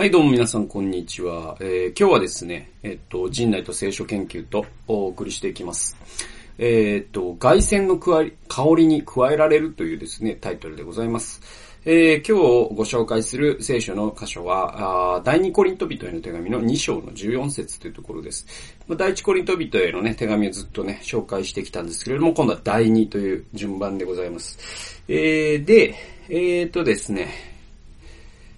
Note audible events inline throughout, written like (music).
はい、どうも皆さん、こんにちは。えー今日はですね、えっと、陣内と聖書研究とお送りしていきます。えーっと、凱旋の加え香りに加えられるというですね、タイトルでございます。えー今日ご紹介する聖書の箇所は、あ第二コリント人への手紙の2章の14節というところです。まあ第一コリント人へのね、手紙をずっとね、紹介してきたんですけれども、今度は第2という順番でございます。えーで、えーっとですね、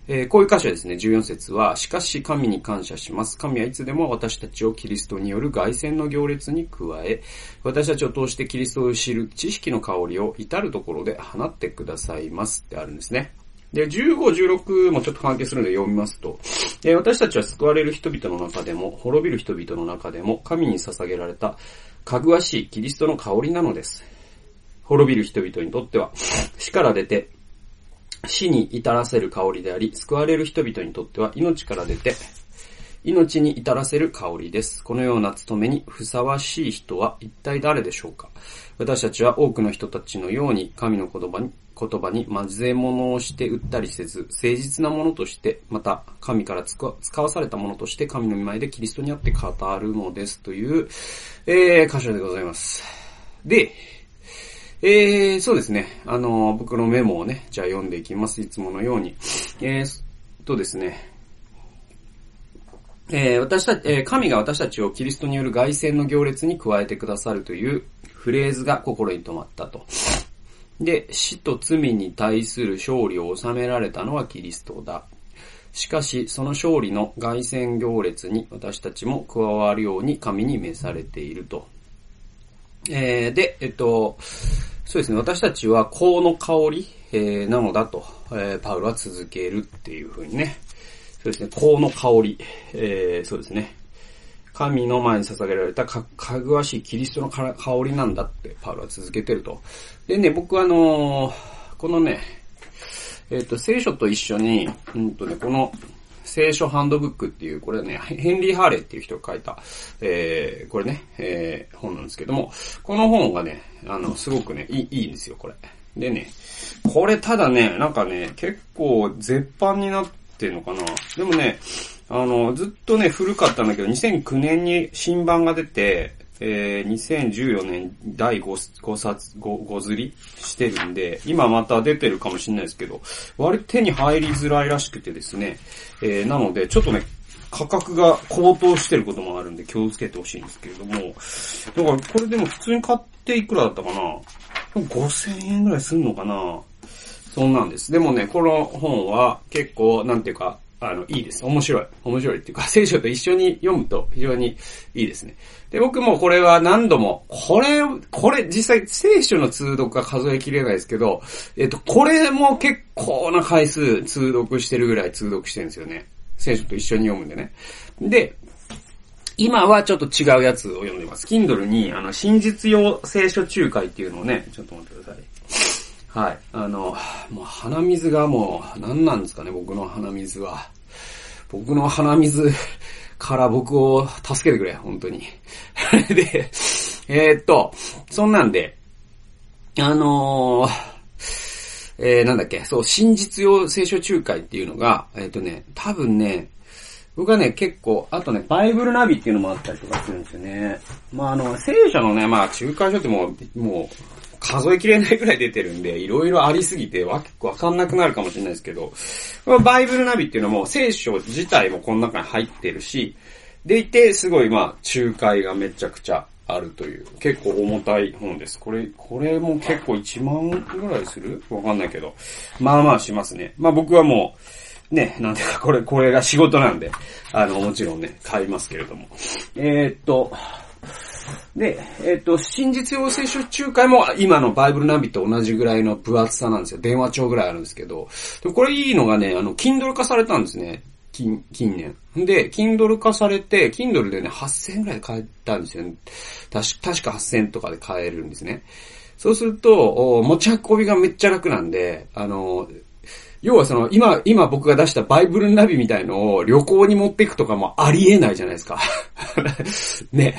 えーこういう箇所ですね、14節は、しかし神に感謝します。神はいつでも私たちをキリストによる凱旋の行列に加え、私たちを通してキリストを知る知識の香りを至るところで放ってくださいますってあるんですね。で、15、16もちょっと関係するので読みますと、え私たちは救われる人々の中でも、滅びる人々の中でも、神に捧げられた、かぐわしいキリストの香りなのです。滅びる人々にとっては、死から出て、死に至らせる香りであり、救われる人々にとっては命から出て、命に至らせる香りです。このような務めにふさわしい人は一体誰でしょうか？私たちは多くの人たちのように神の言葉に、言葉に混ぜ物をして売ったりせず、誠実なものとして、また神から使わされたものとして神の見舞いでキリストにあって語るのですという、えー、箇所でございます。で、えー、そうですね。あの、僕のメモをね、じゃあ読んでいきます。いつものように。えー、とですね。えー、私たち、えー神が私たちをキリストによる凱旋の行列に加えてくださるというフレーズが心に留まったと。で、死と罪に対する勝利を収められたのはキリストだ。しかし、その勝利の凱旋行列に私たちも加わるように神に召されていると。えーで、えっと、そうですね、私たちは香の香り、えーなのだと、えーパウロは続けるっていう風にね。そうですね、香の香り、えーそうですね。神の前に捧げられたか、かぐわしいキリストの香りなんだって、パウロは続けてると。でね、僕はあのーこのね、えっ、と、聖書と一緒に、うんとね、この、聖書ハンドブックっていう、これね、ヘンリー・ハーレーっていう人が書いた、えー、これね、えー、本なんですけども、この本がね、あの、すごくね、いい、いいんですよ、これ。でね、これただね、なんかね、結構絶版になってんのかな。でもね、あの、ずっとね、古かったんだけど、2009年に新版が出て、えー、2014年第 5, 5冊、5, 5釣りしてるんで、今また出てるかもしれないですけど、割と手に入りづらいらしくてですね、えー、なので、ちょっとね、価格が高騰してることもあるんで気をつけてほしいんですけれども、だからこれでも普通に買っていくらだったかな ?5000 円ぐらいすんのかなそんなんです。でもね、この本は結構、なんていうか、あの、いいです。面白い。面白いっていうか、聖書と一緒に読むと非常にいいですね。で、僕もこれは何度も、これ、これ、実際聖書の通読が数えきれないですけど、えっと、これも結構な回数通読してるぐらい通読してるんですよね。聖書と一緒に読むんでね。で、今はちょっと違うやつを読んでます。Kindle に、あの、真実用聖書仲介っていうのをね、ちょっと待ってください。はい。あの、もう鼻水がもう、何なんですかね、僕の鼻水は。僕の鼻水から僕を助けてくれ、本当に。(laughs) で、えーっと、そんなんで、あのーえー、なんだっけ、そう、真実用聖書仲介っていうのが、えーっとね、多分ね、僕はね、結構、あとね、バイブルナビっていうのもあったりとかするんですよね。まあ、あの、聖書のね、まあ、仲介書ってもう、もう、数えきれないくらい出てるんで、いろいろありすぎてわ、わかんなくなるかもしれないですけど、バイブルナビっていうのも、聖書自体もこの中に入ってるし、でいて、すごい、まあ、仲介がめちゃくちゃあるという、結構重たい本です。これ、これも結構1万ぐらいする？わかんないけど。まあまあしますね。まあ僕はもう、ね、なんていうか、これ、これが仕事なんで、あの、もちろんね、買いますけれども。えーっと、で、えっ、と、真実用聖書仲介も今のバイブルナビと同じぐらいの分厚さなんですよ。電話帳ぐらいあるんですけど。でこれいいのがね、あの、Kindle 化されたんですね。近、近年。で、Kindle 化されて、Kindle でね、8000円ぐらいで買えたんですよ、ね。確か8000円とかで買えるんですね。そうすると、持ち運びがめっちゃ楽なんで、あの、要はその、今、今僕が出したバイブルナビみたいのを旅行に持っていくとかもありえないじゃないですか。(laughs) ね。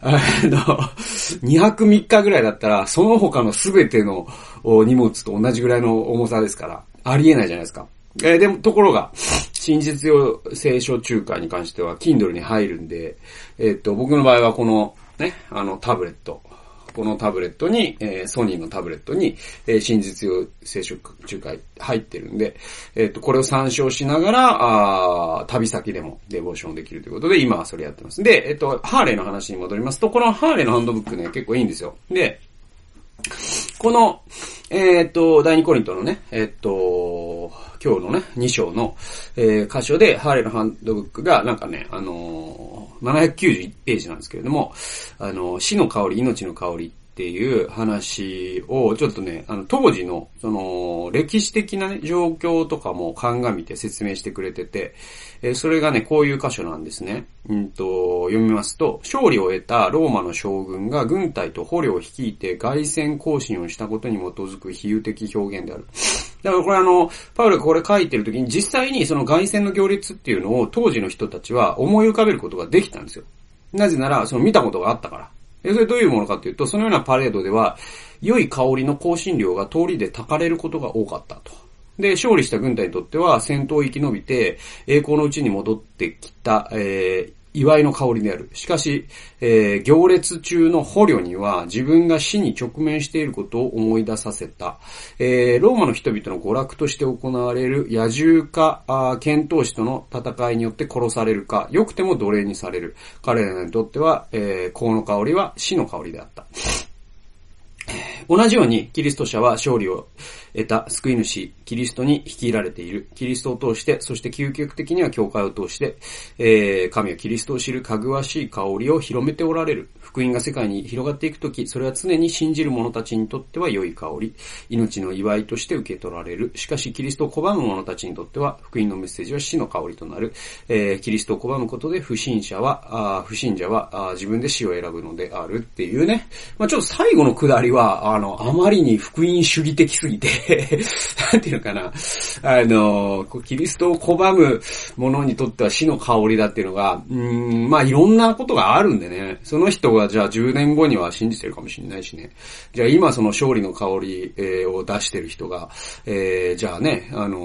あの、2泊3日ぐらいだったら、その他の全ての荷物と同じぐらいの重さですから、ありえないじゃないですか。えーでも、ところが、真実用聖書中華に関しては、Kindle に入るんで、えっ、と、僕の場合はこの、ね、あの、タブレット。このタブレットに、えー、ソニーのタブレットに、えー、真実用聖書中華入ってるんで、えっ、と、これを参照しながら、あ旅先でもデボーションできるということで、今はそれやってます。で、えっ、と、ハーレーの話に戻りますと、このハーレーのハンドブックね、結構いいんですよ。で、この、えっ、と、第二コリントのね、えっ、と、今日のね、2章の、えー、箇所で、ハーレーのハンドブックが、なんかね、あの、791ページなんですけれども、あの、死の香り、命の香りっていう話を、ちょっとね、あの、当時の、その、歴史的なね、状況とかも鑑みて説明してくれてて、えそれがね、こういう箇所なんですね。うんと、読みますと、勝利を得たローマの将軍が軍隊と捕虜を率いて外戦行進をしたことに基づく比喩的表現である。だからこれあの、パウルがこれ書いてる時に実際にその外戦の行列っていうのを当時の人たちは思い浮かべることができたんですよ。なぜなら、その見たことがあったから。それどういうものかというと、そのようなパレードでは、良い香りの香辛料が通りで焚かれることが多かったと。で、勝利した軍隊にとっては、戦闘を生き延びて、栄光のうちに戻ってきた、えー、祝いの香りである。しかし、えー、行列中の捕虜には自分が死に直面していることを思い出させた。えー、ローマの人々の娯楽として行われる野獣か、剣闘士との戦いによって殺されるか、良くても奴隷にされる。彼らにとっては、えー、香の香りは死の香りであった。(coughs) 同じように、キリスト者は勝利を得た救い主、キリストに率いられている。キリストを通して、そして究極的には教会を通して、えー、神はキリストを知るかぐわしい香りを広めておられる。福音が世界に広がっていくとき、それは常に信じる者たちにとっては良い香り、命の祝いとして受け取られる。しかし、キリストを拒む者たちにとっては、福音のメッセージは死の香りとなる。えー、キリストを拒むことで不信者は、あ不信者はあ自分で死を選ぶのであるっていうね。まあちょっと最後のくだりは、あの、あまりに福音主義的すぎて (laughs) なんていうのかな。あの、キリストを拒む者にとっては死の香りだっていうのが、うん、まあいろんなことがあるんでね。その人がじゃあ10年後には信じてるかもしれないしね。じゃあ今その勝利の香り、を出してる人が、えー、じゃあね、あの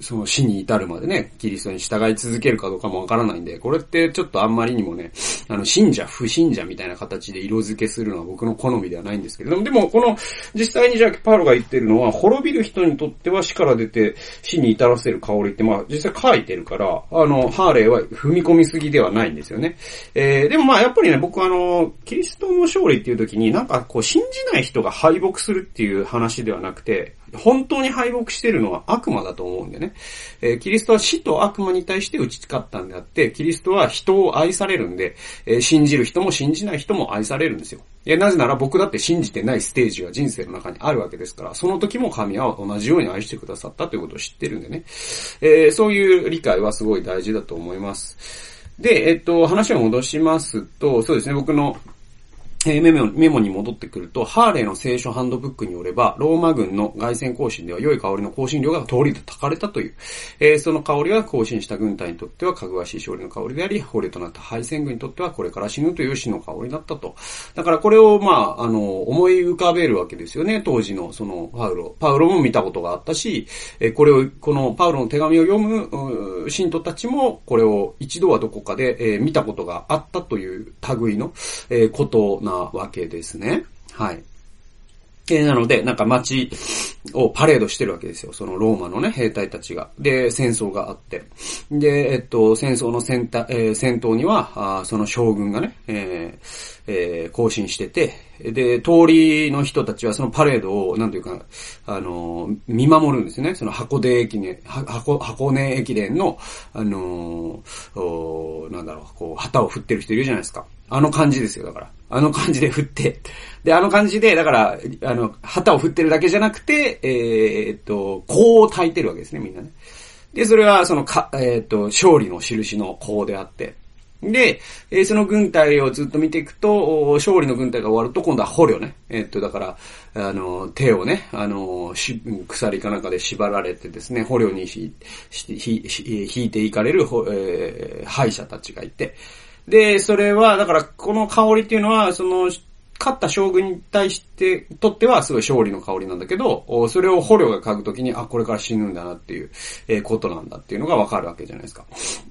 その死に至るまでね、キリストに従い続けるかどうかもわからないんで、これってちょっとあんまりにもね、あの、信者、不信者みたいな形で色付けするのは僕の好みではないんですけれども、でもこの、実際にじゃあパウロが言ってるのは、滅びる人にとっては死から出て死に至らせる香りって、まあ実際書いてるから、あの、ハーレーは踏み込みすぎではないんですよね。えー、でもまあやっぱりね、僕あの、キリストの勝利っていう時になんかこう信じない人が敗北するっていう話ではなくて、本当に敗北してるのは悪魔だと思うんでね。えー、キリストは死と悪魔に対して打ち勝ったんであって、キリストは人を愛されるんで、えー、信じる人も信じない人も愛されるんですよ。いや、なぜなら僕だって信じてないステージが人生の中にあるわけですから、その時も神は同じように愛してくださったということを知ってるんでね。えー、そういう理解はすごい大事だと思います。で、えっと、話を戻しますと、そうですね、僕のえメモメモに戻ってくると、ハーレーの聖書ハンドブックによれば、ローマ軍の外戦行進では良い香りの香辛料が通りで焚かれたという。えー、その香りは行進した軍隊にとってはかぐわしい勝利の香りであり、捕虜となった敗戦軍にとってはこれから死ぬという死の香りだったと。だからこれを、まあ、あの、思い浮かべるわけですよね、当時のそのパウロ。パウロも見たことがあったし、え、これを、このパウロの手紙を読む、信徒たちも、これを一度はどこかで、え、見たことがあったという類の、え、ことなわけですね。はい。えー、なので、なんか街をパレードしてるわけですよ。そのローマのね、兵隊たちが。で、戦争があって。で、えっと、戦争の戦えー、戦闘には、あその将軍がね、えーえー、行進してて、で、通りの人たちはそのパレードを、なんていうか、あの、見守るんですね。その箱根駅伝、箱、箱根駅伝の、あの、なんだろう、こう、旗を振ってる人いるじゃないですか。あの感じですよ、だから。あの感じで振って。で、あの感じで、だから、あの、旗を振ってるだけじゃなくて、えー、っと、こう炊いてるわけですね、みんなね。で、それは、その、か、えー、っと、勝利の印のこうであって。で、えー、その軍隊をずっと見ていくと、勝利の軍隊が終わると、今度は捕虜ね。えー、っと、だから、あの、手をね、あの、し、鎖かなんかで縛られてですね、捕虜にひ、ひ、ひ、引いていかれる、えー、敗者たちがいて、で、それは、だから、この香りっていうのは、その、勝った将軍に対して、とってはすごい勝利の香りなんだけど、それを捕虜が嗅ぐときに、あ、これから死ぬんだなっていう、ことなんだっていうのがわかるわけじゃないですか。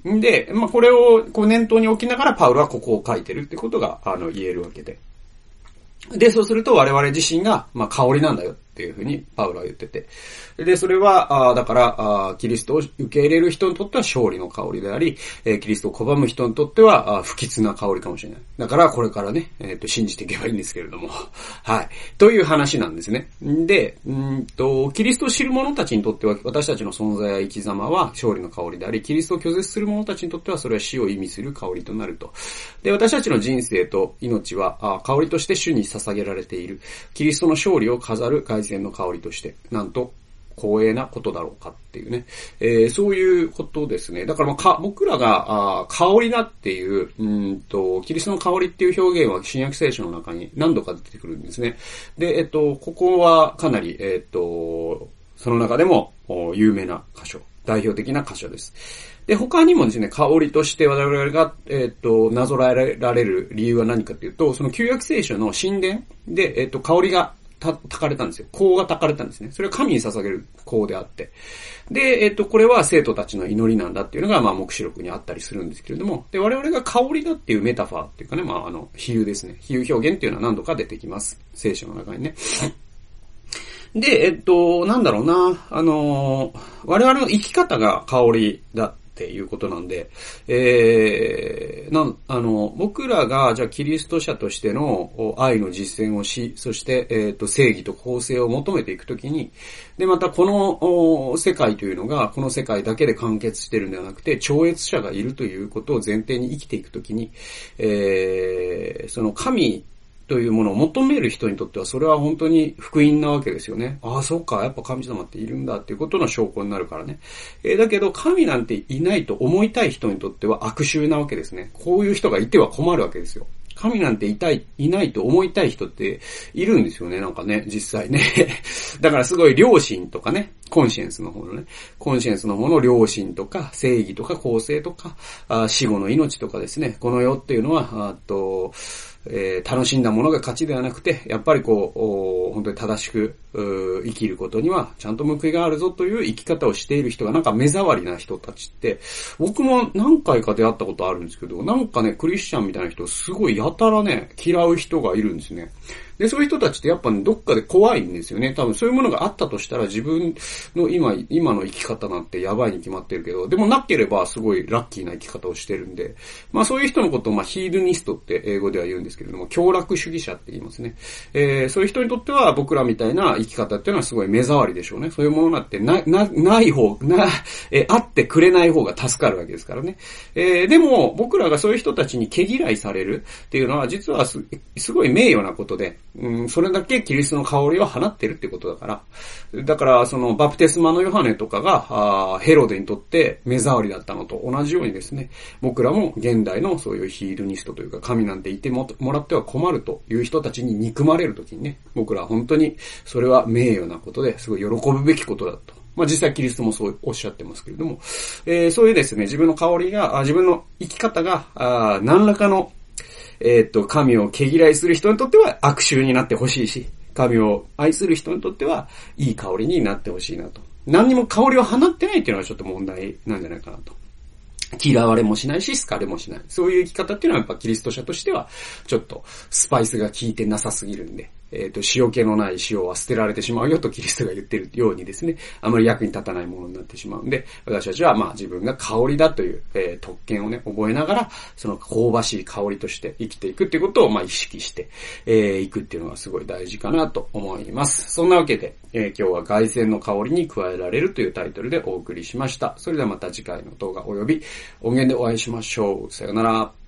で、まあ、これをこう念頭に置きながらパウルはここを書いてるってことが、あの、言えるわけで。で、そうすると我々自身が、まあ、香りなんだよっていうふうにパウロは言ってて。で、それは、あーだからあー、キリストを受け入れる人にとっては勝利の香りであり、えーキリストを拒む人にとっては、あ不吉な香りかもしれない。だから、これからね、えっ、と、信じていけばいいんですけれども。(laughs) はい。という話なんですね。で、うんと、キリストを知る者たちにとっては、私たちの存在や生き様は勝利の香りであり、キリストを拒絶する者たちにとっては、それは死を意味する香りとなると。で、私たちの人生と命は、あ香りとして主に捧げられている。キリストの勝利を飾る凱旋の香りとして、なんと、光栄なことだろうかっていうね。えーそういうことですね。だからまあか、僕らが、あー香りだっていう、うんと、キリストの香りっていう表現は新約聖書の中に何度か出てくるんですね。で、えっと、ここはかなり、えっと、その中でも有名な箇所、代表的な箇所です。で、他にもですね、香りとして我々が、えっ、と、なぞらえられる理由は何かっていうと、その旧約聖書の神殿で、えっ、と、香りがた、焚かれたんですよ。香が焚かれたんですね。それは神に捧げる香であって。で、えっ、と、これは生徒たちの祈りなんだっていうのが、まあ、目視録にあったりするんですけれども、で、我々が香りだっていうメタファーっていうかね、まあ、あの、比喩ですね。比喩表現っていうのは何度か出てきます。聖書の中にね。で、えっと、なんだろうな、あの我々の生き方が香りだっていうことなんで、えー、なん、あの、僕らが、じゃあキリスト者としての愛の実践をし、そして、えっ、と、正義と公正を求めていくときに、で、またこの世界というのが、この世界だけで完結してるんではなくて、超越者がいるということを前提に生きていくときに、えー、その神というものを求める人にとっては、それは本当に福音なわけですよね。ああ、そっか、やっぱ神様っているんだっていうことの証拠になるからね。えーだけど、神なんていないと思いたい人にとっては悪臭なわけですね。こういう人がいては困るわけですよ。神なんていたい、いないと思いたい人っているんですよね、なんかね、実際ね。(laughs) だからすごい良心とかね、コンシェンスの方のね、コンシェンスの方の良心とか、正義とか公正とか、あ死後の命とかですね、この世っていうのは、あと、えー楽しんだものが勝ちではなくて、やっぱりこう、本当に正しく生きることには、ちゃんと報いがあるぞという生き方をしている人が、なんか目障りな人たちって、僕も何回か出会ったことあるんですけど、なんかね、クリスチャンみたいな人、すごいやたらね、嫌う人がいるんですね。で、そういう人たちってやっぱね、どっかで怖いんですよね。多分そういうものがあったとしたら自分の今、今の生き方なんてやばいに決まってるけど、でもなければすごいラッキーな生き方をしてるんで、まあそういう人のことをまあヒールニストって英語では言うんですけれども、強楽主義者って言いますね。えー、そういう人にとっては僕らみたいな生き方っていうのはすごい目障りでしょうね。そういうものなんてな、な、ない方、な、えーあってくれない方が助かるわけですからね。えー、でも僕らがそういう人たちに毛嫌いされるっていうのは実はすすごい名誉なことで、うん、それだけキリストの香りを放ってるってことだから。だから、そのバプテスマのヨハネとかが、あヘロデにとって目障りだったのと同じようにですね、僕らも現代のそういうヒールニストというか、神なんていてももらっては困るという人たちに憎まれるときにね、僕らは本当にそれは名誉なことですごい喜ぶべきことだと。まあ実際キリストもそうおっしゃってますけれども、えーそういうですね、自分の香りが、自分の生き方が、あ何らかのえーっと、神を毛嫌いする人にとっては悪臭になってほしいし、神を愛する人にとってはいい香りになってほしいなと。何にも香りを放ってないっていうのがちょっと問題なんじゃないかなと。嫌われもしないし、好かれもしない。そういう生き方っていうのはやっぱキリスト者としては、ちょっとスパイスが効いてなさすぎるんで、えっ、と、塩気のない塩は捨てられてしまうよとキリストが言ってるようにですね、あまり役に立たないものになってしまうんで、私たちはまあ自分が香りだという、えー特権をね、覚えながら、その香ばしい香りとして生きていくっていうことをまあ意識して、えー、いくっていうのがすごい大事かなと思います。そんなわけで、えー今日は凱旋の香りに加えられるというタイトルでお送りしました。それではまた次回の動画及び音源でお会いしましょう。さよなら。